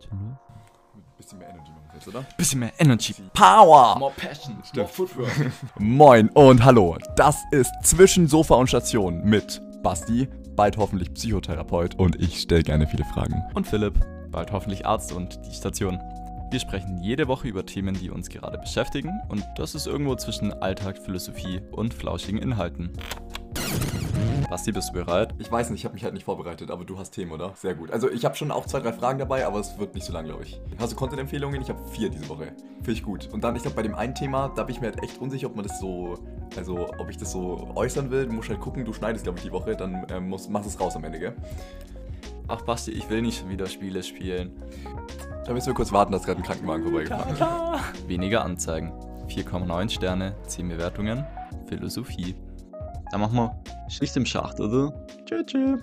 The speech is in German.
Geht schon los? Bisschen mehr Energy machen wir jetzt, oder? Bisschen mehr Energy. Power! More Passion. More Footwork. Moin und hallo. Das ist Zwischen Sofa und Station mit Basti, bald hoffentlich Psychotherapeut und ich stelle gerne viele Fragen. Und Philipp, bald hoffentlich Arzt und die Station. Wir sprechen jede Woche über Themen, die uns gerade beschäftigen und das ist irgendwo zwischen Alltag, Philosophie und flauschigen Inhalten. Basti, bist du bereit? Ich weiß nicht, ich habe mich halt nicht vorbereitet, aber du hast Themen, oder? Sehr gut. Also ich habe schon auch zwei, drei Fragen dabei, aber es wird nicht so lang, glaube ich. Hast du Content-Empfehlungen? Ich habe vier diese Woche. Finde ich gut. Und dann, ich glaube, bei dem einen Thema, da bin ich mir halt echt unsicher, ob man das so, also ob ich das so äußern will. Du musst halt gucken, du schneidest, glaube ich, die Woche, dann ähm, musst, machst es raus am Ende, gell? Ach Basti, ich will nicht schon wieder Spiele spielen. Da müssen wir kurz warten, dass gerade ein Krankenwagen vorbeigefahren ist. Weniger Anzeigen. 4,9 Sterne, 10 Bewertungen. Philosophie. Dann machen wir Schicht im Schacht, oder? Tschüss. tschüss.